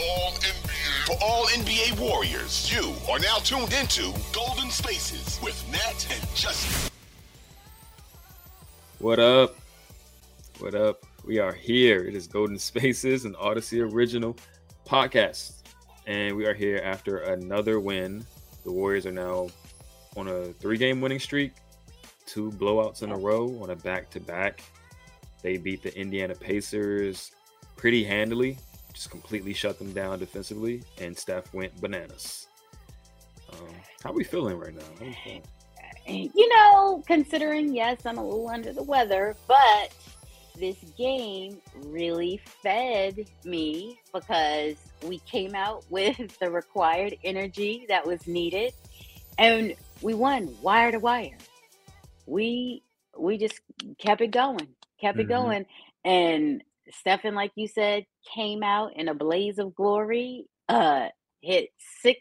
For all NBA, for all NBA Warriors, you are now tuned into Golden Spaces with Nat and Jesse. What up? What up? We are here. It is Golden Spaces, an Audacy original podcast. And we are here after another win. The Warriors are now on a three game winning streak, two blowouts in a row on a back to back. They beat the Indiana Pacers pretty handily, just completely shut them down defensively, and Steph went bananas. Um, how are we feeling right now? Feeling? You know, considering, yes, I'm a little under the weather, but this game really fed me because we came out with the required energy that was needed and we won wire to wire. We we just kept it going, kept it Mhm. going. And Stefan, like you said, came out in a blaze of glory, uh, hit six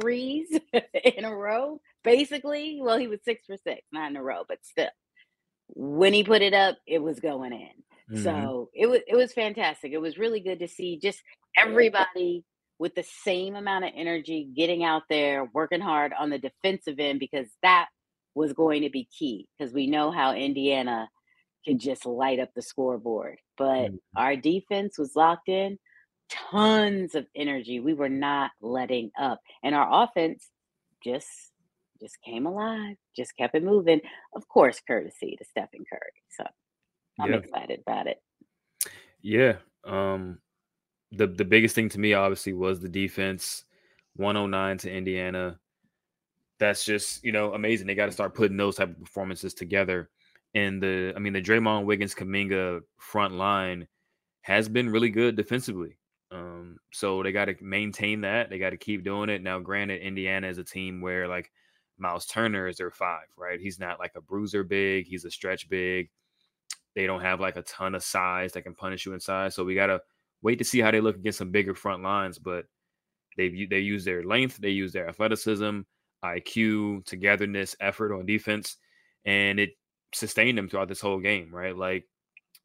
threes in a row. Basically, well, he was six for six, not in a row, but still. When he put it up, it was going in. Mhm. So it was it was fantastic. It was really good to see just everybody with the same amount of energy getting out there, working hard on the defensive end because that was going to be key because we know how Indiana can just light up the scoreboard. But Mhm. our defense was locked in, tons of energy. We were not letting up. And our offense just just came alive, just kept it moving. Of course, courtesy to Stephen Curry. So I'm Yeah. excited about it. Yeah. Um the the biggest thing to me obviously was the defense 109 to Indiana. That's just, you know, amazing. They got to start putting those type of performances together. And the I mean the Draymond Wiggins Kuminga front line has been really good defensively. Um so they got to maintain that. They got to keep doing it. Now granted Indiana is a team where like Myles Turner is their 5, right? He's not like a bruiser big, he's a stretch big they don't have like a ton of size that can punish you inside. So we gotta wait to see how they look against some bigger front lines. But they've they use their length, they use their athleticism, IQ, togetherness, effort on defense, and it sustained him throughout this whole game. Right, like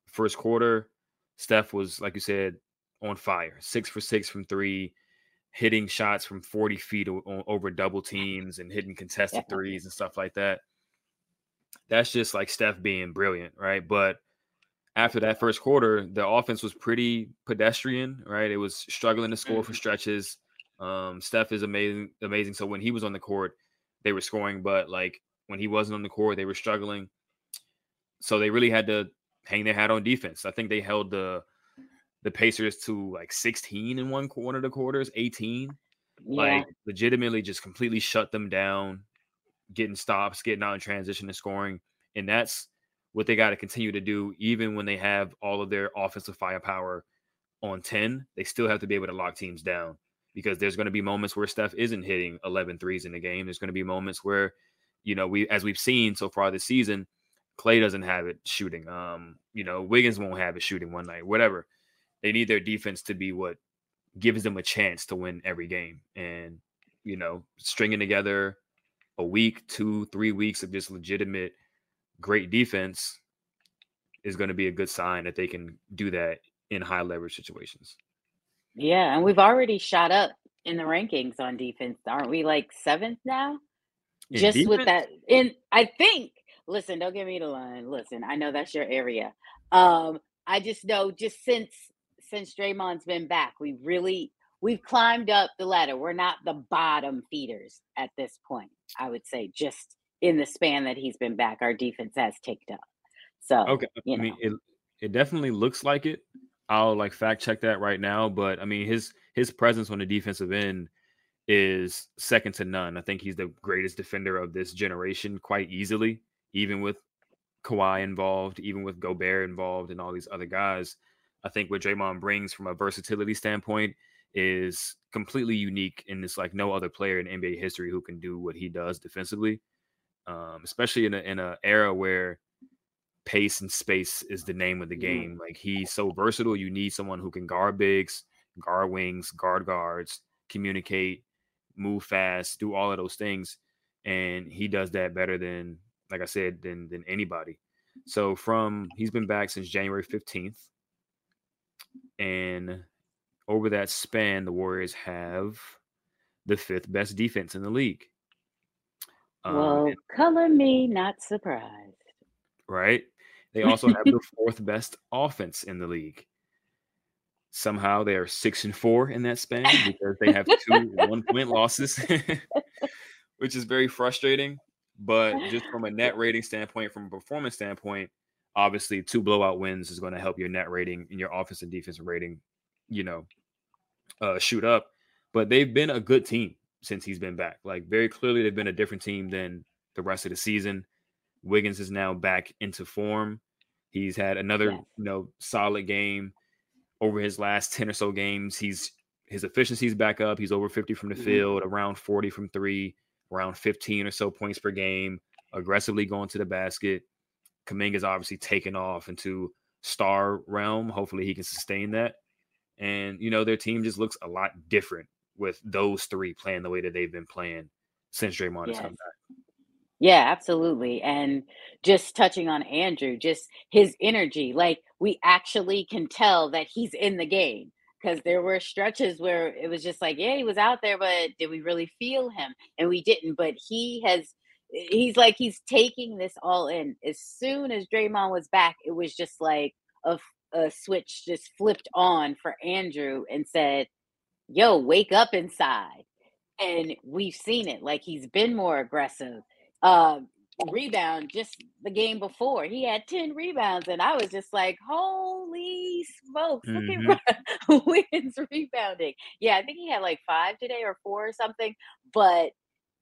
first quarter, Steph was like you said on fire, six for six from three. Hitting shots from 40 feet o- over double teams and hitting contested Yeah. threes and stuff like that that's just like Steph being brilliant, right? But after that first quarter, the offense was pretty pedestrian, right? It was struggling to score for stretches. Um, Steph is amazing, amazing. So when he was on the court, they were scoring, but like when he wasn't on the court, they were struggling. So they really had to hang their hat on defense. I think they held the the Pacers to like 16 in one one of the quarters, 18 Yeah. like legitimately just completely shut them down, getting stops, getting out in transition and scoring. And that's what they got to continue to do, even when they have all of their offensive firepower on 10. They still have to be able to lock teams down because there's going to be moments where Steph isn't hitting 11 threes in the game. There's going to be moments where, you know, we, as we've seen so far this season, Clay doesn't have it shooting. Um, you know, Wiggins won't have it shooting one night, whatever. They need their defense to be what gives them a chance to win every game. And, you know, stringing together a week, two, three weeks of just legitimate great defense is going to be a good sign that they can do that in high leverage situations. Yeah, and we've already shot up in the rankings on defense, aren't we? Like seventh now, In just with that. And I think. Listen, don't get me the line. Listen, I know that's your area. Um, I just know just since since Draymond's been back, we really we've climbed up the ladder. We're not the bottom feeders at this point. I would say just in the span that he's been back, our defense has ticked up. So Okay, you I mean it. It definitely looks like it. I'll like fact check that right now, but I mean his his presence on the defensive end is second to none. I think he's the greatest defender of this generation quite easily, even with Kawhi involved, even with Gobert involved, and all these other guys. I think what Draymond brings from a versatility standpoint is completely unique in this like no other player in NBA history who can do what he does defensively, um, especially in a in a era where pace and space is the name of the game. Like he's so versatile. You need someone who can guard bigs, guard wings, guard guards, communicate, move fast, do all of those things, and he does that better than, like I said, than than anybody. So from he's been back since January fifteenth, and over that span, the Warriors have the fifth best defense in the league. Um, well, color me not surprised. right? They also have the fourth best offense in the league. Somehow they are six and four in that span because they have two one point losses, which is very frustrating. But just from a net rating standpoint, from a performance standpoint, obviously two blowout wins is going to help your net rating and your offense and defense rating, you know, uh, shoot up. But they've been a good team since he's been back. Like very clearly, they've been a different team than the rest of the season. Wiggins is now back into form. He's had another, Yes. you know, solid game over his last 10 or so games. He's his efficiency's back up. He's over 50 from the Mhm. field, around 40 from three, around 15 or so points per game, aggressively going to the basket. Kuminga's obviously taken off into star realm. Hopefully he can sustain that. And you know, their team just looks a lot different with those three playing the way that they've been playing since Draymond has Yes. come back. Yeah, absolutely. And just touching on Andrew, just his energy, like we actually can tell that he's in the game because there were stretches where it was just like, yeah, he was out there, but did we really feel him? And we didn't. But he has, he's like, he's taking this all in. As soon as Draymond was back, it was just like a, a switch just flipped on for Andrew and said, yo, wake up inside. And we've seen it. Like he's been more aggressive uh, rebound just the game before. He had 10 rebounds, and I was just like, holy smokes, look at Wiggins rebounding. Yeah, I think he had like five today or four or something, but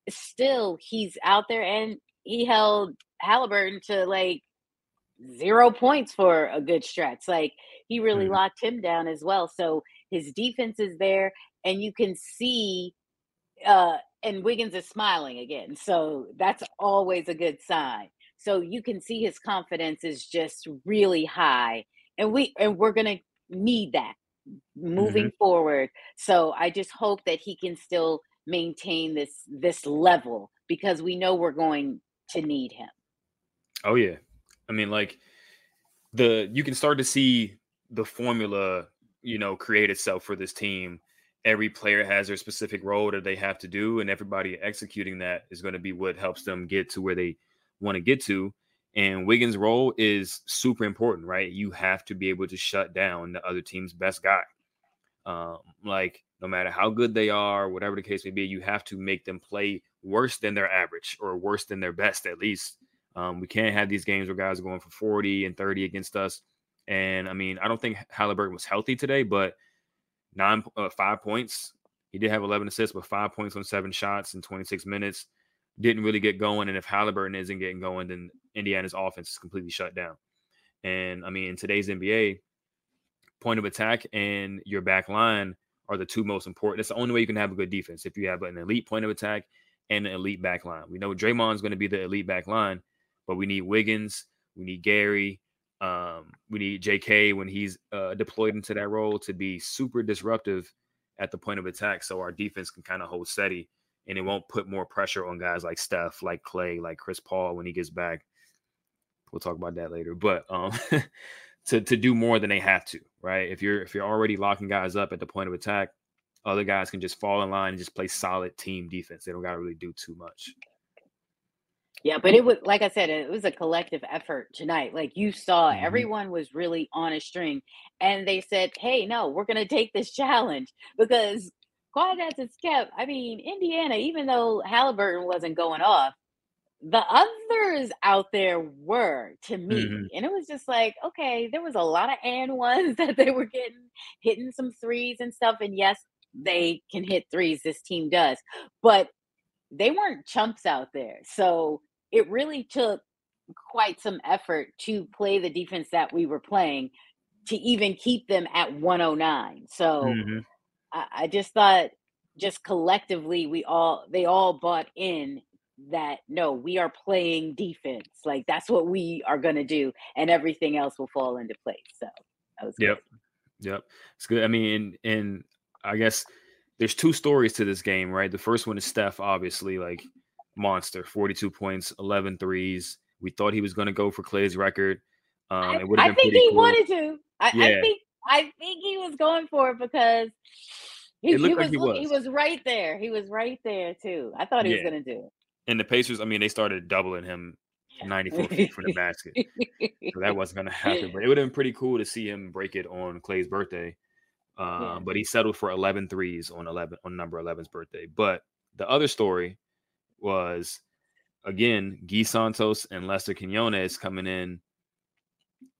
still, he's out there and he held Halliburton to like zero points for a good stretch. Like he really Mhm. locked him down as well. So his defense is there, and you can see uh and Wiggins is smiling again. So that's always a good sign. So you can see his confidence is just really high. And we and we're going to need that moving mm-hmm. forward. So I just hope that he can still maintain this this level because we know we're going to need him. Oh yeah. I mean, like the you can start to see the formula, you know, create itself for this team. Every player has their specific role that they have to do, and everybody executing that is going to be what helps them get to where they want to get to. And Wiggins' role is super important, right? You have to be able to shut down the other team's best guy. Um, like no matter how good they are, whatever the case may be, you have to make them play worse than their average or worse than their best at least. Um, we can't have these games where guys are going for 40 and 30 against us. And I mean, I don't think Halliburton was healthy today, but nine, uh, five points. He did have 11 assists, but five points on seven shots in 26 minutes. Didn't really get going. And if Halliburton isn't getting going, then Indiana's offense is completely shut down. And I mean, in today's NBA, point of attack and your back line are the two most important. It's the only way you can have a good defense if you have an elite point of attack and an elite back line. We know Draymond's going to be the elite back line, but we need Wiggins, we need Gary, um, we need JK when he's uh, deployed into that role to be super disruptive at the point of attack, so our defense can kind of hold steady and it won't put more pressure on guys like Steph, like Clay, like Chris Paul when he gets back. We'll talk about that later, but um, to to do more than they have to, right? If you're if you're already locking guys up at the point of attack, other guys can just fall in line and just play solid team defense. They don't got to really do too much. Yeah, but it was like I said, it was a collective effort tonight. Like you saw, Mhm. everyone was really on a string, and they said, "Hey, no, we're going to take this challenge because quiet as it's kept." I mean, Indiana, even though Halliburton wasn't going off, the others out there were to me, Mhm. and it was just like, okay, there was a lot of and ones that they were getting, hitting some threes and stuff, and yes, they can hit threes. This team does, but they weren't chumps out there. So it really took quite some effort to play the defense that we were playing to even keep them at 109. So Mhm. I, I just thought just collectively we all they all bought in that no, we are playing defense. Like that's what we are gonna do, and everything else will fall into place. So that was good. Yep. Yep. It's good. I mean, and, and I guess there's two stories to this game, right? The first one is Steph, obviously, like monster, 42 points, 11 threes. We thought he was going to go for Clay's record. Um, I, it would have I think he cool. wanted to. I, I Yeah. think I think he was going for it because he, he like was, he was. right there. He was right there too. I thought he was gonna do it And the Pacers, I mean, they started doubling him 94 feet from the basket. So that wasn't going to happen. But it would have been pretty cool to see him break it on Clay's birthday. Um, Yeah. But he settled for 11 threes on 11 on number 11's birthday. But the other story was again Gui Santos and Lester Quinones coming in,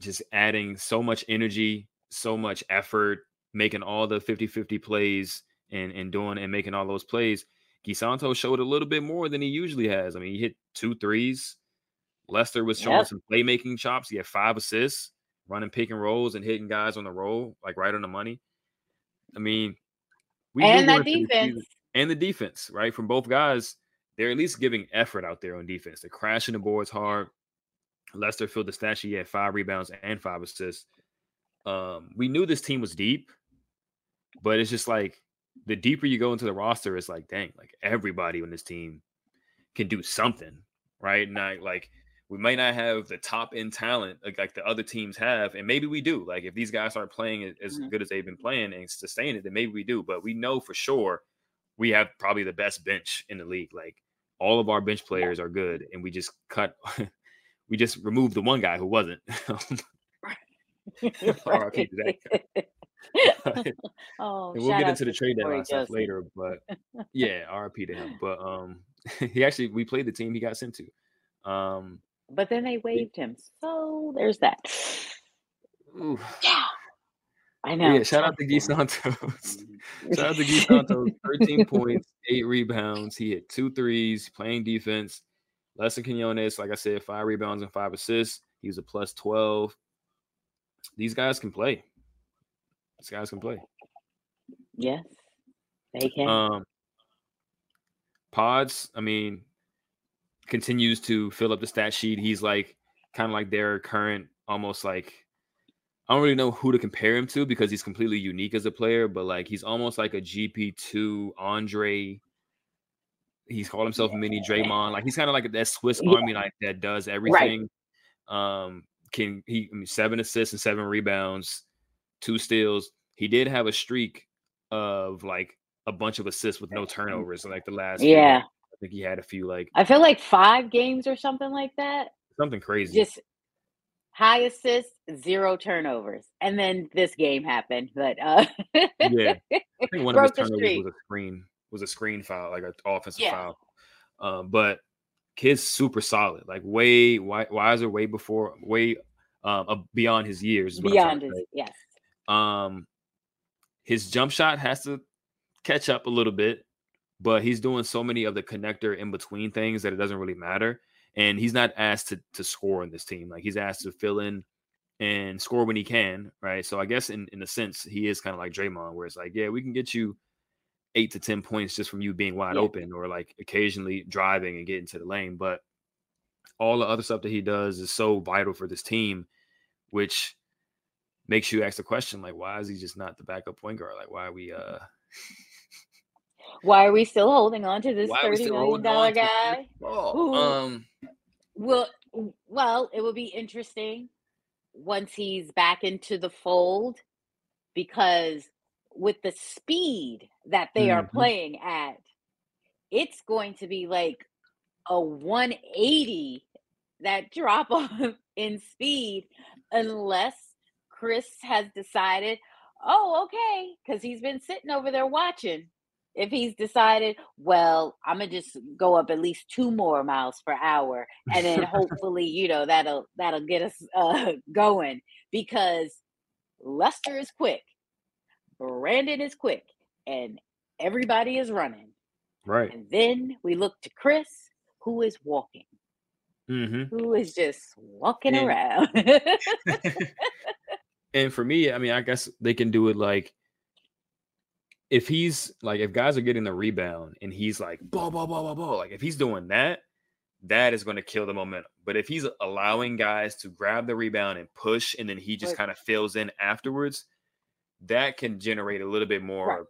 just adding so much energy, so much effort, making all the 50-50 plays and and doing and making all those plays. Gui Santos showed a little bit more than he usually has. I mean, he hit two threes. Lester was showing Yep. some playmaking chops. He had five assists, running pick and rolls and hitting guys on the roll, like right on the money. I mean, we and that the defense. and the defense, right? From both guys, they're at least giving effort out there on defense. They're crashing the boards hard. Lester filled the stat sheet. He had five rebounds and five assists. Um, we knew this team was deep, but it's just like the deeper you go into the roster, it's like, dang, like everybody on this team can do something, right? Not like we might not have the top end talent like, like the other teams have, and maybe we do. Like if these guys start playing as Mhm. good as they've been playing and sustain it, then maybe we do. But we know for sure we have probably the best bench in the league. Like all of our bench players are good, and we just cut. we just removed the one guy who wasn't. RIP to that oh, and we'll get into the trade deadline stuff later. But yeah, RP to him. But um, he actually we played the team he got sent to. Um, But then they waived him. So there's that. ooh, Yeah. I know. yeah, shout out to Gui Santos. Shout out to Gui Santos. 13 points, eight rebounds. He hit two threes, playing defense. Lester Quinones, like I said, five rebounds and five assists. He was a plus 12. These guys can play. These guys can play. Yes, they can. Um, Pods, I mean, continues to fill up the stat sheet. He's like kind of like their current, almost like I don't really know who to compare him to because he's completely unique as a player, but like he's almost like a GP2 Andre. He's called himself mini Draymond. Like he's kind of like that Swiss Yeah. Army like that does everything. Um, can he I mean, seven assists and seven rebounds, two steals. He did have a streak of like a bunch of assists with no turnovers. in Like the last, Yeah. I think he had a few like I feel like five games or something like that. something crazy. Just high assists, zero turnovers. And then this game happened. But uh Yeah. I think one of his turnovers was a screen, was a screen foul, like an offensive Yeah. foul. Um, but kid's super solid, like way wi- wiser, way before, way um uh, beyond his years. is what I'm trying beyond his yes. Um, his jump shot has to catch up a little bit, but he's doing so many of the connector in between things that it doesn't really matter. And he's not asked to to score in this team. Like he's asked to fill in and score when he can, right? So I guess in in a sense he is kind of like Draymond, where it's like, yeah, we can get you eight to ten points just from you being wide Yeah. open or like occasionally driving and getting to the lane, but all the other stuff that he does is so vital for this team, which makes you ask the question like, why is he just not the backup point guard? Like, why are we uh Why are we still holding on to this why are we thirty million dollar on to Chris guy? Who- Um, Well, well, it will be interesting once he's back into the fold because with the speed that they are Mhm. playing at, it's going to be like a 180 that drop off in speed unless Chris has decided, oh, okay, because he's been sitting over there watching. If he's decided, well, I'm gonna just go up at least two more miles per hour, and then hopefully, you know, that'll that'll get us uh, going because Lester is quick, Brandin is quick, and everybody is running. Right. And then we look to Chris, who is walking, Mm-hmm. who is just walking And- around. and for me, I mean, I guess they can do it like if he's like if guys are getting the rebound and he's like ball, ball, ball, ball, ball, like if he's doing that, that is going to kill the momentum. But if he's allowing guys to grab the rebound and push, and then he just Right. kind of fills in afterwards, that can generate a little bit more,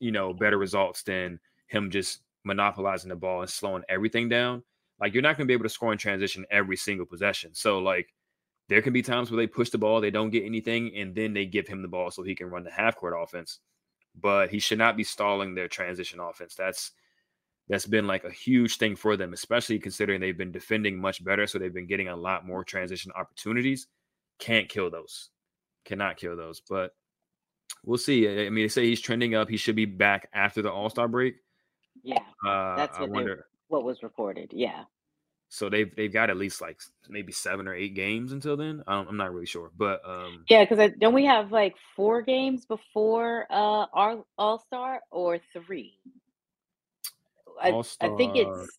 you know, better results than him just monopolizing the ball and slowing everything down. Like you're not going to be able to score in transition every single possession. So like there can be times where they push the ball, they don't get anything, and then they give him the ball so he can run the half court offense. But he should not be stalling their transition offense. That's that's been like a huge thing for them, especially considering they've been defending much better. So they've been getting a lot more transition opportunities. Can't kill those. Cannot kill those. But we'll see. I mean, they say he's trending up. He should be back after the All Star break. yeah, Uh, That's I what they- what was reported. Yeah. So they've they've got at least like maybe seven or eight games until then. I don't, I'm not really sure, but um, Yeah, because don't we have like four games before uh our All Star or three? I, I think it's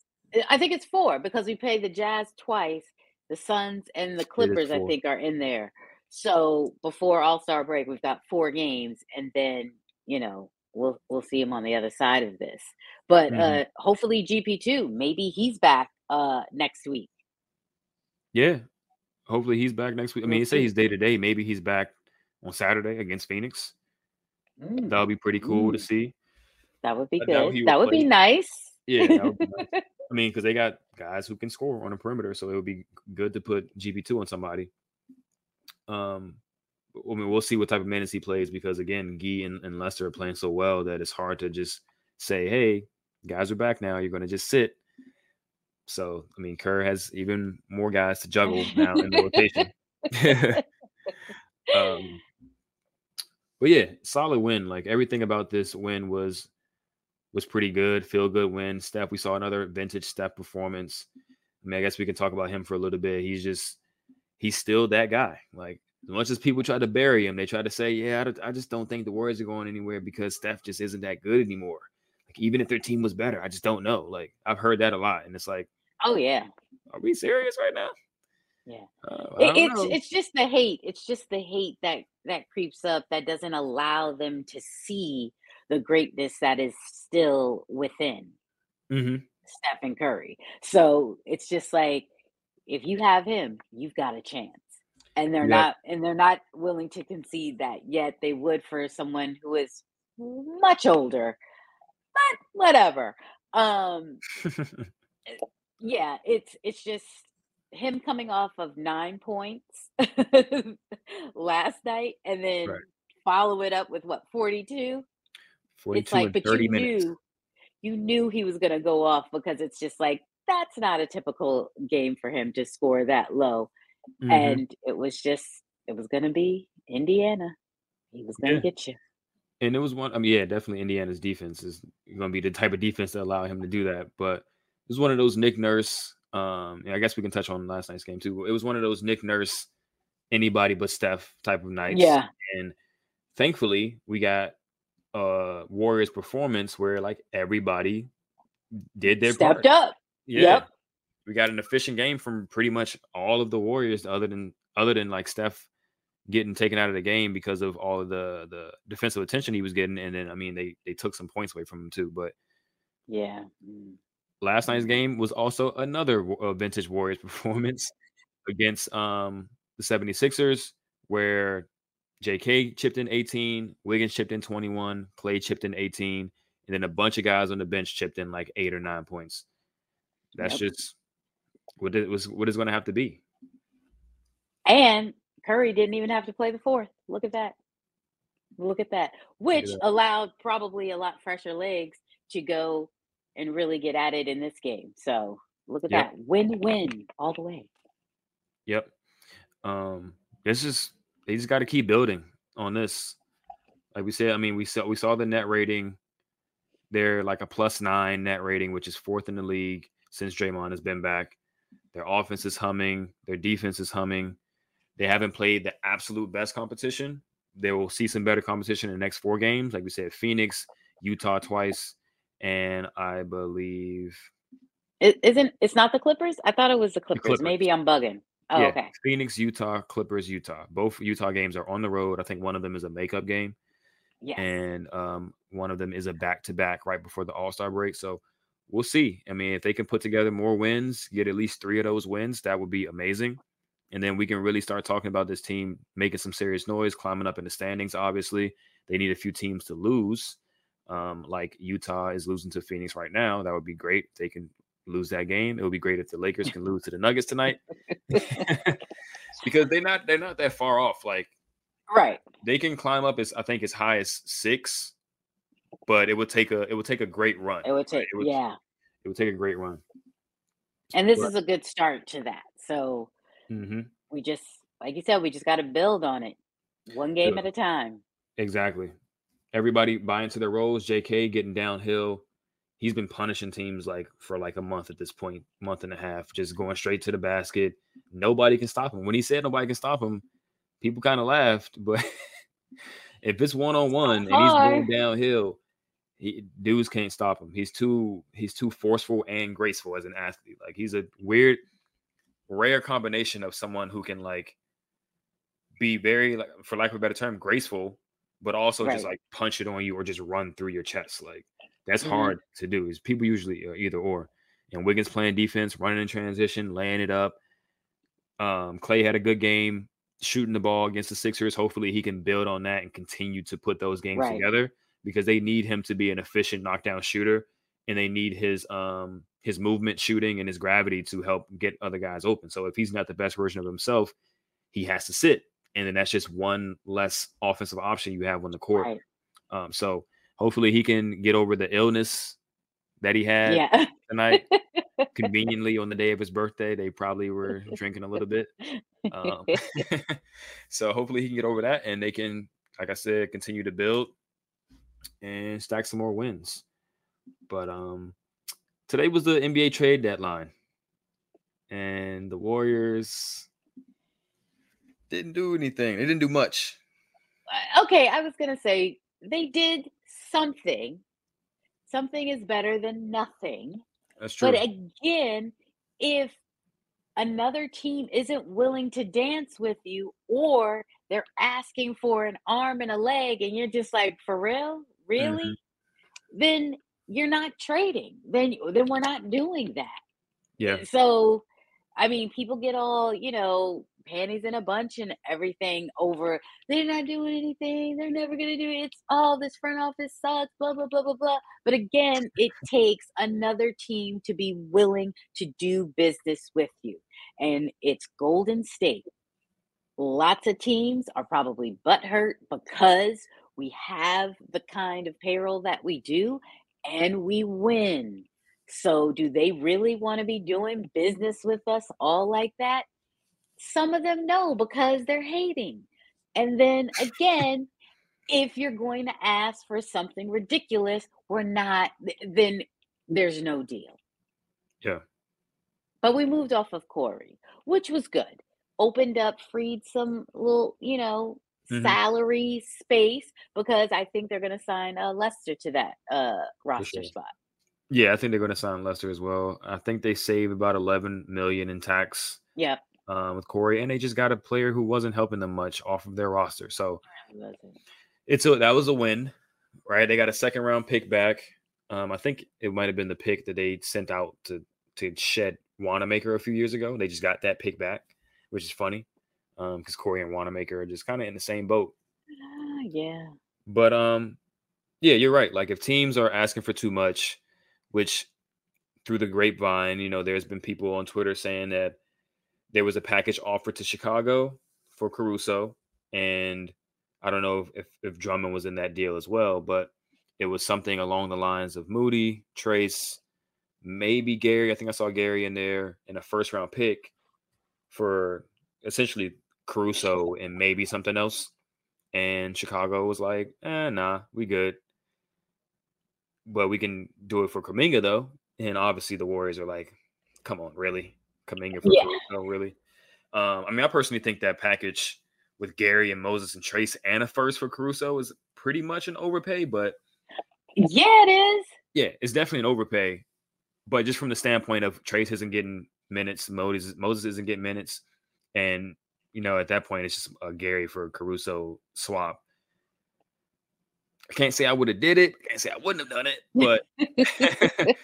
I think it's four because we play the Jazz twice, the Suns and the Clippers. I think are in there. So before All Star break, we've got four games, and then you know we'll we'll see him on the other side of this. But Mhm. uh hopefully GP two, maybe he's back uh next week. Yeah. Hopefully he's back next week. I mean, you say he's day to day. Maybe he's back on Saturday against Phoenix. Mm, That would be pretty cool to Mm. see. that would be I good. would That would be nice. Yeah, would be nice. I mean, because they got guys who can score on the perimeter, so it would be good to put GP two on somebody. Um, I mean, we'll see what type of minutes he plays because again, Gui and, and Lester are playing so well that it's hard to just say, "Hey, guys are back now. You're going to just sit." So, I mean, Kerr has even more guys to juggle now in the rotation. um, but yeah, solid win. Like everything about this win was was pretty good. Feel good win. Steph, we saw another vintage Steph performance. I mean, I guess we can talk about him for a little bit. He's just he's still that guy. Like as much as people try to bury him, they try to say, "Yeah, I, don't- I just don't think the Warriors are going anywhere because Steph just isn't that good anymore." Like even if their team was better, I just don't know. Like I've heard that a lot, and it's like, oh yeah. are we serious right now? Yeah. Uh, It, it's know. it's just the hate. It's just the hate that that creeps up that doesn't allow them to see the greatness that is still within Mhm. Stephen Curry. So it's just like if you have him, you've got a chance. And they're Yeah. not and they're not willing to concede that yet they would for someone who is much older. But whatever. Um yeah, it's it's just him coming off of nine points last night and then Right. follow it up with what 42 it's 42 like but you minutes. knew you knew he was going to go off because it's just like that's not a typical game for him to score that low Mhm. and it was just it was going to be indiana he was going to Yeah. get you And it was one. I mean, yeah, definitely Indiana's defense is going to be the type of defense that allow him to do that. But it was one of those Nick Nurse. Um, yeah, I guess we can touch on last night's game too. It was one of those Nick Nurse, anybody but Steph type of nights. yeah And thankfully, we got uh Warriors performance where like everybody did their stepped part. up Yeah. Yep. We got an efficient game from pretty much all of the Warriors, other than other than like Steph getting taken out of the game because of all of the the defensive attention he was getting, and then I mean they they took some points away from him too. But yeah Mm. Last night's game was also another uh, vintage Warriors performance against um the 76ers where JK chipped in 18, Wiggins chipped in 21, Clay chipped in 18, and then a bunch of guys on the bench chipped in like eight or nine points. That's Yep. just what it was what it's going to have to be. And Curry didn't even have to play the fourth. Look at that. Look at that. Which that. allowed probably a lot fresher legs to go and really get at it in this game. So Look at Yep. that. Win win all the way. Yep. Um, this is they just got to keep building on this. Like we said, I mean, we saw we saw the net rating. They're like a plus nine net rating, which is fourth in the league since Draymond has been back. Their offense is humming. Their defense is humming. They haven't played the absolute best competition. They will see some better competition in the next four games. Like we said, Phoenix, Utah twice, and I believe It isn't it's not the Clippers? I thought it was the Clippers. Clippers. Maybe I'm bugging. Oh, yeah, okay. Phoenix, Utah, Clippers, Utah. Both Utah games are on the road. I think one of them is a makeup game, Yes. and um, one of them is a back to back right before the All Star break. So we'll see. I mean, if they can put together more wins, get at least three of those wins, that would be amazing. And then we can really start talking about this team making some serious noise, climbing up in the standings. Obviously, they need a few teams to lose. Um, like Utah is losing to Phoenix right now. That would be great. if They can lose that game. It would be great if the Lakers can lose to the Nuggets tonight. because they're not they're not that far off. Like right. they can climb up as I think as high as six, but it would take a it would take a great run. It would take It would- yeah. It would take a great run. And this Right. is a good start to that. So hmm we just like you said, we just gotta build on it. One game Yeah. at a time. Exactly. Everybody buy into their roles. JK getting downhill. He's been punishing teams like for like a month at this point, month and a half, just going straight to the basket. Nobody can stop him. When he said nobody can stop him, people kind of laughed. But if it's one on one and he's going downhill, he, dudes can't stop him. He's too he's too forceful and graceful as an athlete. Like he's a weird, rare combination of someone who can like be very like for lack of a better term graceful but also just like punch it on you or just run through your chest like that's Mhm. hard to do is people usually are either or and wiggins playing defense running in transition laying it up um clay had a good game shooting the ball against the sixers hopefully he can build on that and continue to put those games Right. together because they need him to be an efficient knockdown shooter and they need his um his movement shooting and his gravity to help get other guys open so if he's not the best version of himself he has to sit and then that's just one less offensive option you have on the court Right. um, so hopefully he can get over the illness that he had Yeah. tonight. Conveniently on the day of his birthday, they probably were drinking a little bit. Um, so hopefully he can get over that, and they can, like I said, continue to build and stack some more wins. But um, today was the NBA trade deadline, and the Warriors didn't do anything. They didn't do much. Uh, okay, I was gonna say they did something. Something is better than nothing. That's true. But again, if another team isn't willing to dance with you or they're asking for an arm and a leg and you're just like, for real? Really? Then you're not trading. Then then we're not doing that. yeah, So, I mean, people get all, you know, panties in a bunch and everything over they're not doing anything. They're never going to do it. It's all this front office sucks, blah, blah, blah, blah, blah. But again, it takes another team to be willing to do business with you. And it's Golden State. Lots of teams are probably butthurt because we have the kind of payroll that we do and we win. So, do they really want to be doing business with us all like that? Some of them know because they're hating. And then again, if you're going to ask for something ridiculous, we're not, then there's no deal. yeah, But we moved off of Cory, which was good. Opened up, freed some little, you know, Mhm. salary space because I think they're going to sign uh, Lester to that uh, roster sure. spot. yeah. I think they're going to sign Lester as well. I think they save about eleven million in tax Yep. Um, with Cory, and they just got a player who wasn't helping them much off of their roster. So it's a that was a win, right? They got a second round pick back. Um, I think it might have been the pick that they sent out to to shed Wanamaker a few years ago. They just got that pick back, which is funny because Cory and Wanamaker are just kind of in the same boat. Ah, yeah. But um, yeah, you're right. Like if teams are asking for too much, which through the grapevine, you know, there's been people on Twitter saying that there was a package offered to Chicago for Caruso, and I don't know if if Drummond was in that deal as well, but it was something along the lines of Moody, Trayce, maybe Gary. I think I saw Gary in there in a first round pick for essentially Caruso and maybe something else. And Chicago was like, eh, nah, we good. But we can do it for Kuminga though. And obviously the Warriors are like, come on, really? Kuminga for Yeah. Caruso, really? Um, I mean, I personally think that package with Gary and Moses and Trayce and a first for Caruso is pretty much an overpay, but Yeah, it is. yeah, it's definitely an overpay. But just from the standpoint of Trayce isn't getting minutes, Moses Moses isn't getting minutes, and you know at that point it's just a Gary for Caruso swap. I can't say I would have did it. Can't say I wouldn't have done it, but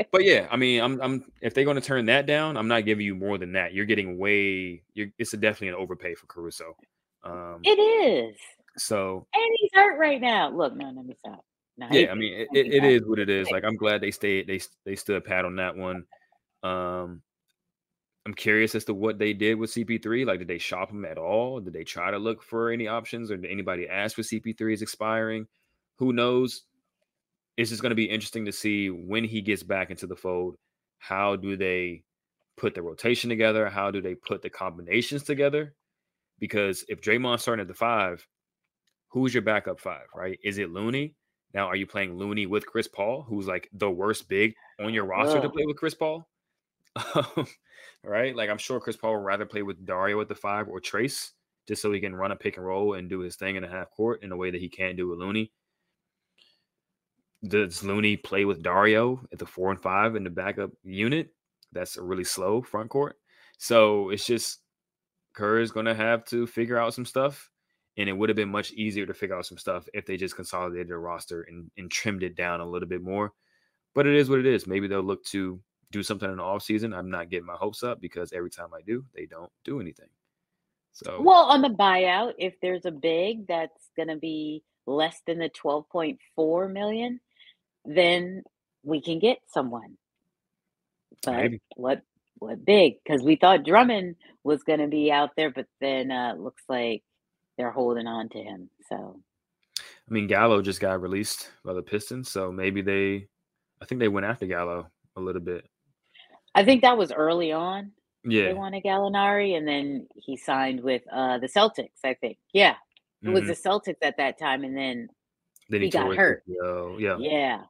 but yeah, I mean, I'm I'm if they're going to turn that down, I'm not giving you more than that. You're getting way. You're it's a definitely an overpay for Caruso. Um, It is. so And he's hurt right now. Look, no, let me stop. No, yeah, I mean, it, it, it is what it is. Like, I'm glad they stayed. They they stood pat on that one. Um, I'm curious as to what they did with CP3. Like, did they shop him at all? Did they try to look for any options, or did anybody ask for CP3 is expiring? Who knows? It's just going to be interesting to see when he gets back into the fold. How do they put the rotation together? How do they put the combinations together? Because if Draymond's starting at the five, who's your backup five, right? Is it Looney? Now, are you playing Looney with Chris Paul, who's like the worst big on your roster to play with Chris Paul? Right? Like, I'm sure Chris Paul would rather play with Dario at the five or Trayce just so he can run a pick and roll and do his thing in a half court in a way that he can't do with Looney. Does Looney play with Dario at the four and five in the backup unit? That's a really slow front court. So it's just Kerr is going to have to figure out some stuff. And it would have been much easier to figure out some stuff if they just consolidated their roster and, and trimmed it down a little bit more. But it is what it is. Maybe they'll look to do something in the offseason. I'm not getting my hopes up because every time I do, they don't do anything. So Well, on the buyout, if there's a big that's going to be less than the 12.4 million, then we can get someone. But Maybe. what what big? Because we thought Drummond was going to be out there, but then uh, looks like they're holding on to him. So I mean, Gallo just got released by the Pistons, so maybe they, I think they went after Gallo a little bit. I think that was early on. Yeah. They wanted Gallinari, and then he signed with uh, the Celtics. I think, yeah, it was mhm. the Celtics at that time, and then then he got hurt. Yeah, yeah,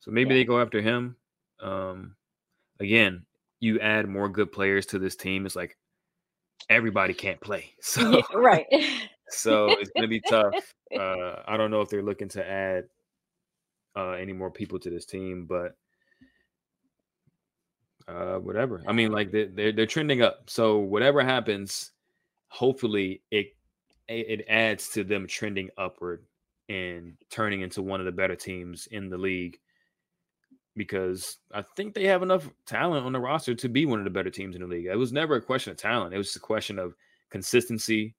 so maybe Yeah. they go after him. Um, again, you add more good players to this team. It's like everybody can't play, so yeah right. so it's gonna be tough. Uh, I don't know if they're looking to add uh, any more people to this team, but uh, whatever. I mean, like they- they're they're trending up. So whatever happens, hopefully it it adds to them trending upward and turning into one of the better teams in the league. Because I think they have enough talent on the roster to be one of the better teams in the league. It was never a question of talent. It was just a question of consistency,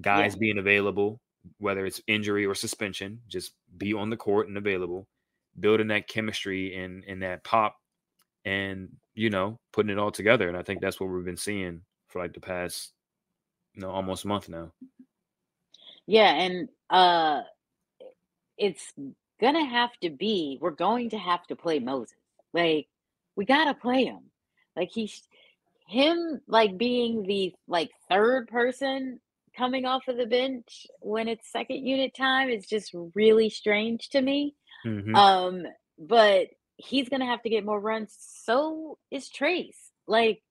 guys being available, whether it's injury or suspension, just be on the court and available, building that chemistry and and that pop, and you know putting it all together. And I think that's what we've been seeing for like the past, you know, almost month now. Yeah, and uh it's gonna have to be we're going to have to play Moses. Like we gotta play him. Like he's him like being the like third person coming off of the bench when it's second unit time is just really strange to me. Mhm. Um, but he's gonna have to get more runs. So is Trayce. Like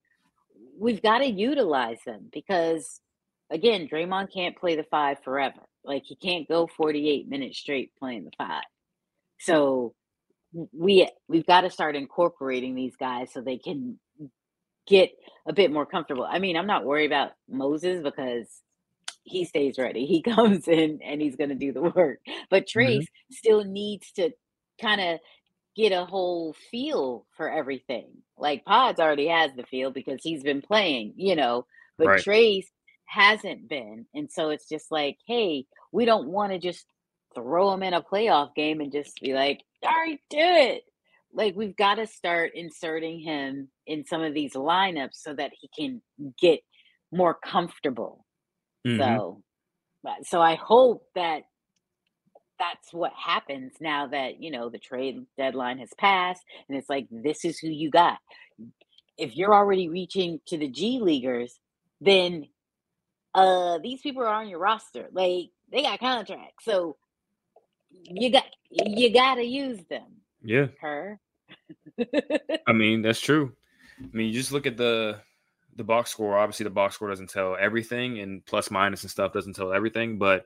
we've got to utilize them because again, Draymond can't play the five forever. Like he can't go 48 minutes straight playing the five. So we we've got to start incorporating these guys so they can get a bit more comfortable. I mean, I'm not worried about Moses because he stays ready. He comes in and he's going to do the work. But mm-hmm. Trayce still needs to kind of get a whole feel for everything. Like Pods already has the feel because he's been playing, you know, but Right. Trayce hasn't been. And so it's just like, hey, we don't want to just throw him in a playoff game and just be like, all right, do it. Like we've got to start inserting him in some of these lineups so that he can get more comfortable. Mhm. So, so I hope that that's what happens now that you know the trade deadline has passed and it's like this is who you got if you're already reaching to the g leaguers then uh these people are on your roster like they got contracts so you got you gotta use them Yeah. her I mean, that's true. I mean, you just look at the the box score. Obviously, the box score doesn't tell everything, and plus minus and stuff doesn't tell everything. But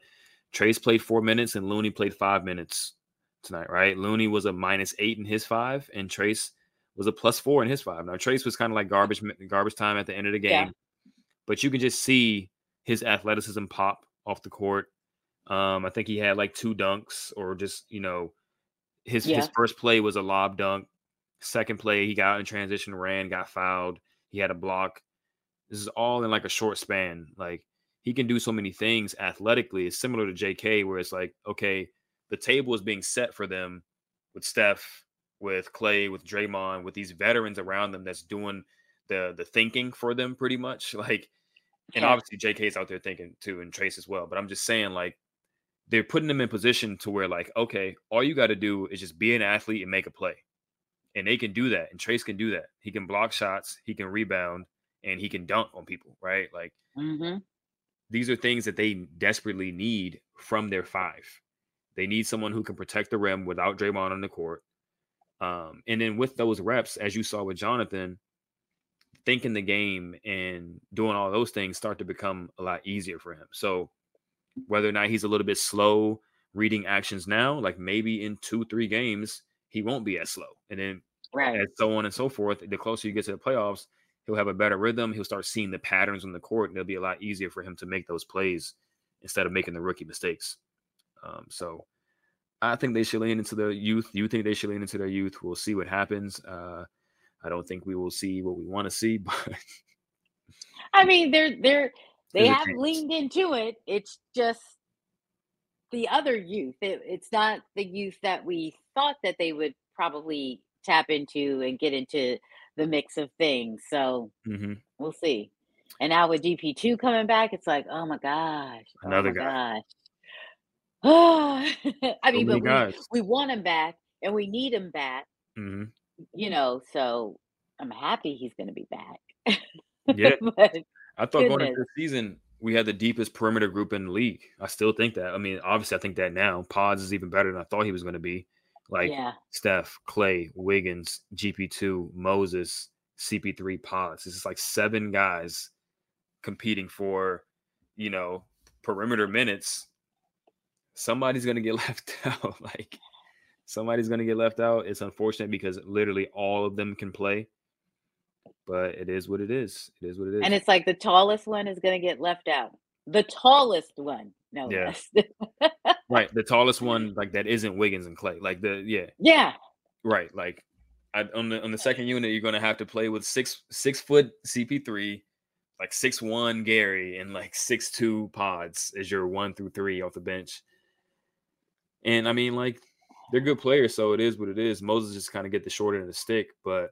Trayce played four minutes, and Looney played five minutes tonight. Right? Looney was a minus eight in his five, and Trayce was a plus four in his five. Now Trayce was kind of like garbage garbage time at the end of the game, Yeah. but you can just see his athleticism pop off the court. Um, I think he had like two dunks, or just you know, his his first play was a lob dunk. Second play, he got in transition, ran, got fouled. He had a block. This is all in like a short span. Like he can do so many things athletically. It's similar to JK, where it's like, okay, the table is being set for them with Steph, with Clay, with Draymond, with these veterans around them that's doing the the thinking for them pretty much. Like, and Yeah. obviously JK's out there thinking too, and Trayce as well. But I'm just saying, like, they're putting them in position to where, like, okay, all you got to do is just be an athlete and make a play and they can do that and Trayce can do that he can block shots he can rebound and he can dunk on people right like hmm these are things that they desperately need from their five. They need someone who can protect the rim without Draymond on the court. Um, and then with those reps as you saw with Jonathan thinking the game and doing all those things start to become a lot easier for him. So whether or not he's a little bit slow reading actions now like maybe in two three games he won't be as slow. And then right. and so on and so forth. The closer you get to the playoffs, he'll have a better rhythm. He'll start seeing the patterns on the court, and it'll be a lot easier for him to make those plays instead of making the rookie mistakes. Um, so I think they should lean into their youth. You think they should lean into their youth? We'll see what happens. Uh, I don't think we will see what we want to see, but I mean, they're they're they have leaned into it. It's just the other youth. It, it's not the youth that we thought that they would probably tap into and get into the mix of things. So Mhm. we'll see. And now with GP two coming back, it's like, oh my gosh, oh Another my guy. gosh. I mean, but we, we want him back and we need him back. Mhm. You know, so I'm happy he's going to be back. Yeah. but I thought going into the season we had the deepest perimeter group in the league. I still think that. I mean, obviously, I think that now. Pods is even better than I thought he was going to be. Like yeah, Steph, Clay, Wiggins, GP2, Moses, CP3, Pods. This is like seven guys competing for, you know, perimeter minutes. Somebody's gonna get left out. like somebody's gonna get left out. It's unfortunate because literally all of them can play. But it is what it is. It is what it is. and it's like the tallest one is going to get left out. The tallest one, no Yeah. less. right. The tallest one, like that isn't Wiggins and Clay. Like the yeah, yeah, Right. Like I, on the on the second unit, you're gonna have to play with six six foot CP3, like six one Gary, and like six two pods as your one through three off the bench. And I mean, like they're good players, so it is what it is. Moses just kind of get the short end of the stick, but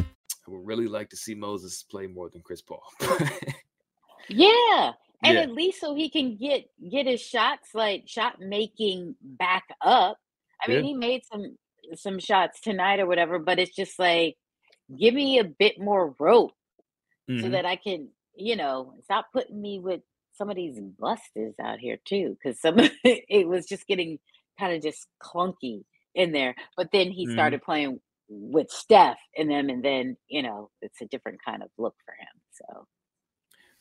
Would really like to see Moses play more than Chris Paul. Yeah. And Yeah. at least so he can get get his shots like shot making back up. I mean, Yeah. he made some some shots tonight or whatever, but it's just like give me a bit more rope so Mhm. that I can, you know, stop putting me with some of these busters out here too. Cause some it was just getting kind of just clunky in there. But then he Mhm. started playing with Steph in them, and then, you know, it's a different kind of look for him. So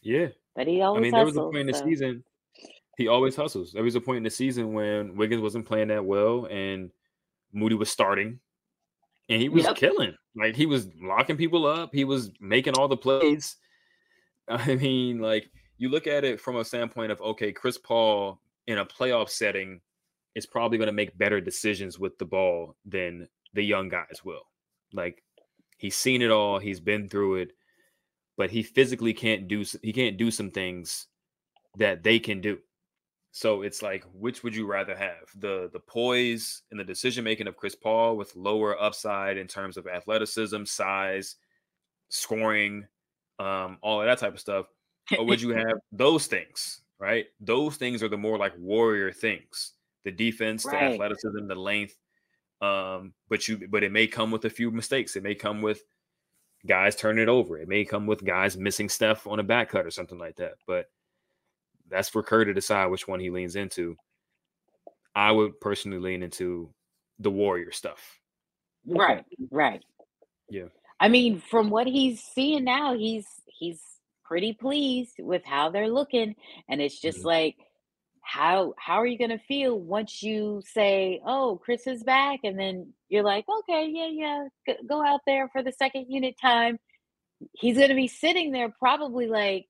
Yeah. but he always. I mean, there was a hustles, point in the season. He always hustles. There was a point in the season when Wiggins wasn't playing that well, and Moody was starting, and he was Yep. killing. Like he was locking people up. He was making all the plays. I mean, like you look at it from a standpoint of okay, Chris Paul in a playoff setting is probably going to make better decisions with the ball than the young guys will. Like he's seen it all. He's been through it but he physically can't do he can't do some things that they can do. So it's like which would you rather have? The the poise and the decision making of Chris Paul with lower upside in terms of athleticism, size, scoring, um all of that type of stuff or would you have those things, right? Those things are the more like warrior things. The defense, the athleticism, the length um but you but it may come with a few mistakes. It may come with guys turning it over. It may come with guys missing stuff on a back cut or something like that. But that's for Kerr to decide which one he leans into. I would personally lean into the warrior stuff. Right, right. Yeah. I mean, from what he's seeing now, he's he's pretty pleased with how they're looking, and it's just Mhm. like, how how are you gonna feel once you say, "Oh, Chris is back," and then you're like, "Okay, yeah, yeah, go out there for the second unit time." He's gonna be sitting there probably like,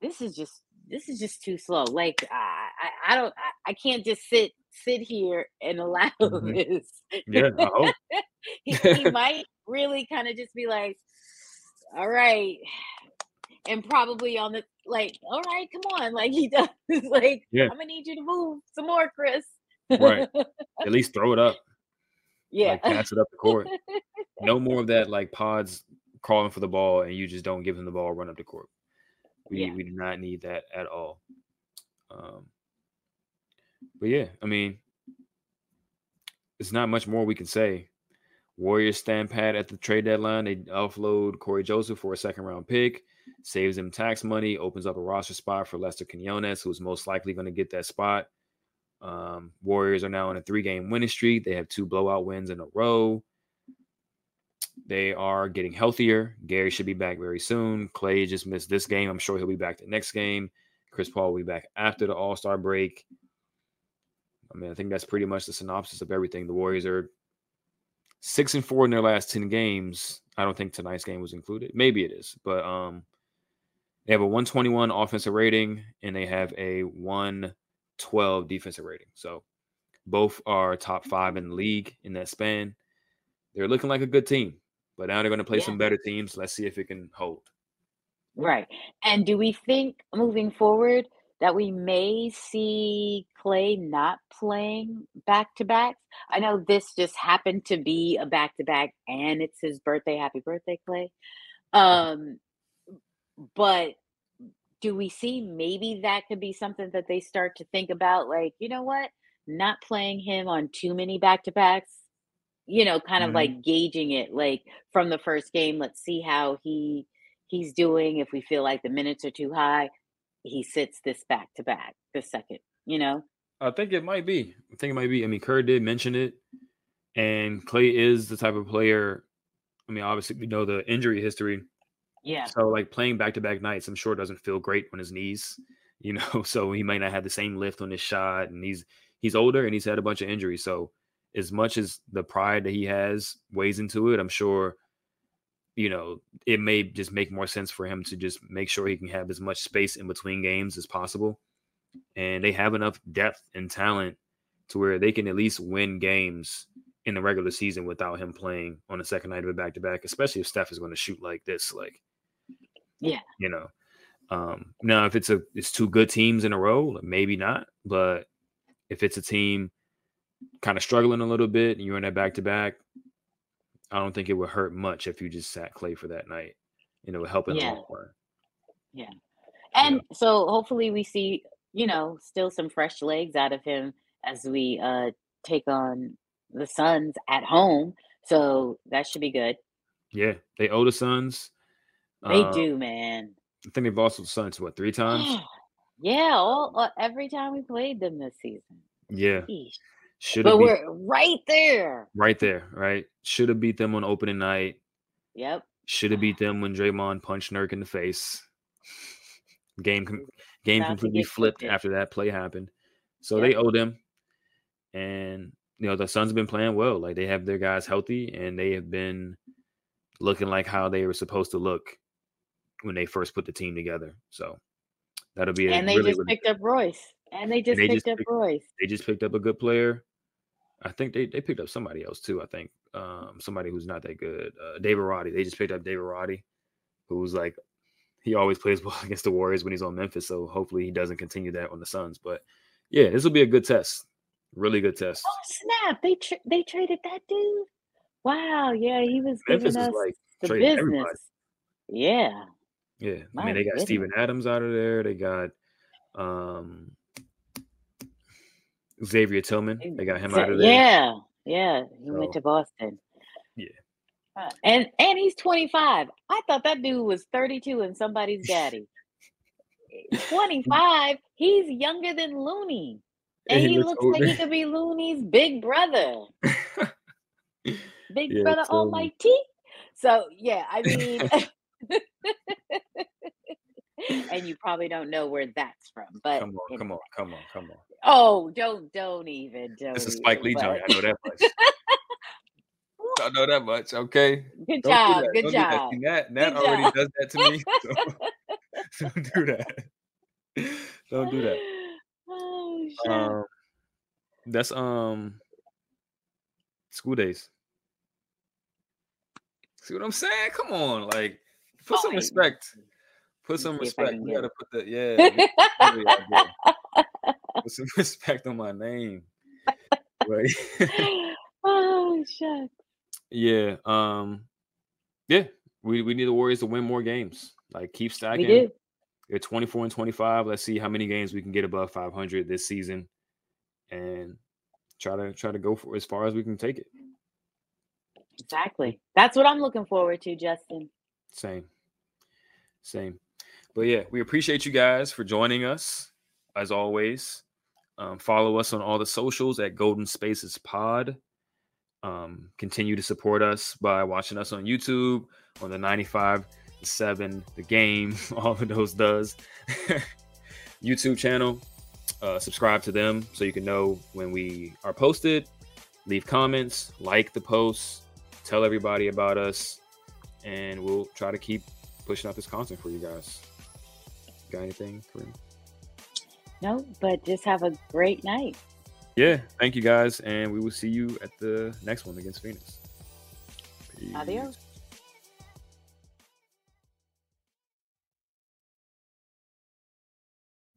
"This is just this is just too slow. Like, I I, I don't I, I can't just sit sit here and allow Mhm. this." Yeah, he, he might really kind of just be like, all right. And probably on the like, all right, come on. Like he does like, Yeah. I'm gonna need you to move some more, Chris. Right. At least throw it up. yeah. Like pass it up the court. No more of that like pods calling for the ball and you just don't give him the ball, run up the court. We Yeah. we do not need that at all. Um but yeah, I mean it's not much more we can say. Warriors stand pat at the trade deadline. They offload Cory Joseph for a second round pick, saves them tax money, opens up a roster spot for Lester Quinones, who's most likely going to get that spot. Um, Warriors are now on a three game winning streak. They have two blowout wins in a row. They are getting healthier. Gary should be back very soon. Clay just missed this game. I'm sure he'll be back the next game. Chris Paul will be back after the All Star break. I mean, I think that's pretty much the synopsis of everything. The Warriors are six and four in their last 10 games. I don't think tonight's game was included. Maybe it is, but um, they have a 121 offensive rating and they have a 112 defensive rating. So both are top five in the league in that span. They're looking like a good team, but now they're going to play some better teams. Let's see if it can hold. Right. And do we think moving forward that we may see Clay not playing back to back? I know this just happened to be a back to back and it's his birthday. Happy birthday, Clay. Um, but do we see maybe that could be something that they start to think about? Like, you know what? Not playing him on too many back to backs, you know, kind of Mhm. like gauging it like from the first game. Let's see how he he's doing. If we feel like the minutes are too high, he sits this back to back, the second, you know? I think it might be. I think it might be. I mean, Kerr did mention it, and Clay is the type of player. I mean, obviously we know the injury history. Yeah. So like playing back to back nights, I'm sure doesn't feel great on his knees, you know. So he might not have the same lift on his shot, and he's he's older and he's had a bunch of injuries. So as much as the pride that he has weighs into it, I'm sure, you know, it may just make more sense for him to just make sure he can have as much space in between games as possible. And they have enough depth and talent to where they can at least win games in the regular season without him playing on the second night of a back to back, especially if Steph is going to shoot like this. Like, Yeah. you know. Um, now, if it's a it's two good teams in a row, maybe not. But if it's a team kind of struggling a little bit and you're in that back to back, I don't think it would hurt much if you just sat Clay for that night. you know, it would help in the Yeah. long run. Yeah. And so hopefully we see, you know, still some fresh legs out of him as we uh take on the Suns at home. So that should be good. Yeah, they owe the Suns. They Uh, do, man. I think they've lost to the Suns what three times. yeah, all uh, every time we played them this season. Yeah, should But beat we're right there. right there. Right, should have beat them on opening night. Yep. Should have beat them when Draymond punched Nurk in the face. Game com- game to completely flipped after that play happened. So Yep. they owe them. And you know the Suns have been playing well. Like they have their guys healthy, and they have been looking like how they were supposed to look when they first put the team together. So that'll be a And they really, just really picked up Royce. And they just they picked just up picked- Royce. they just picked up a good player. I think they, they picked up somebody else too. I think um, somebody who's not that good. Uh, David Roddy. They just picked up David Roddy, who's like he always plays well against the Warriors when he's on Memphis. So hopefully he doesn't continue that on the Suns. But yeah, this will be a good test. Really good test. Oh snap! They tra- they traded that dude. Wow. Yeah, he was Memphis giving us like the business. everybody. Yeah. Yeah, I mean they got goodness. Steven Adams out of there. They got um Xavier Tillman. They got him So- out of there. Yeah, yeah. He went to Boston. Yeah. Uh, and and he's 25. I thought that dude was 32 and somebody's daddy. 25. He's younger than Looney. And And he looks like he could be Looney's big brother. Big Yeah, brother totally. almighty. So yeah, I mean and you probably don't know where that's from, but Come on, come on, come on, come on. Oh, don't don't even don't. It's a Spike Lee joint. I know that much. I know that much. Okay. Good Don't do job, that. good Don't do that. job. Nat, Nat Good already job. does that to me. So don't do that. Don't do that. Oh shit. Um, that's um School Daze. See what I'm saying? Come on, like put some respect. Put some see if I respect. We gotta put the yeah. we- we out there. Put some respect on my name. Oh shit. yeah. Um. Yeah. We we need the Warriors to win more games. Like keep stacking. We do. They're 24 and 25. Let's see how many games we can get above 500 this season, and try to try to go for as far as we can take it. Exactly. That's what I'm looking forward to, Justin. Same, same. But yeah, we appreciate you guys for joining us as always. Um, follow us on all the socials at Golden Spaces Pod. Um, continue to support us by watching us on YouTube on the 95 7 the game all of those does youtube channel uh, subscribe to them so you can know when we are posted leave comments like the posts tell everybody about us and we'll try to keep pushing out this content for you guys got anything Kareem? No, but just have a great night. yeah thank you guys and we will see you at the next one against phoenix Peace. Adios.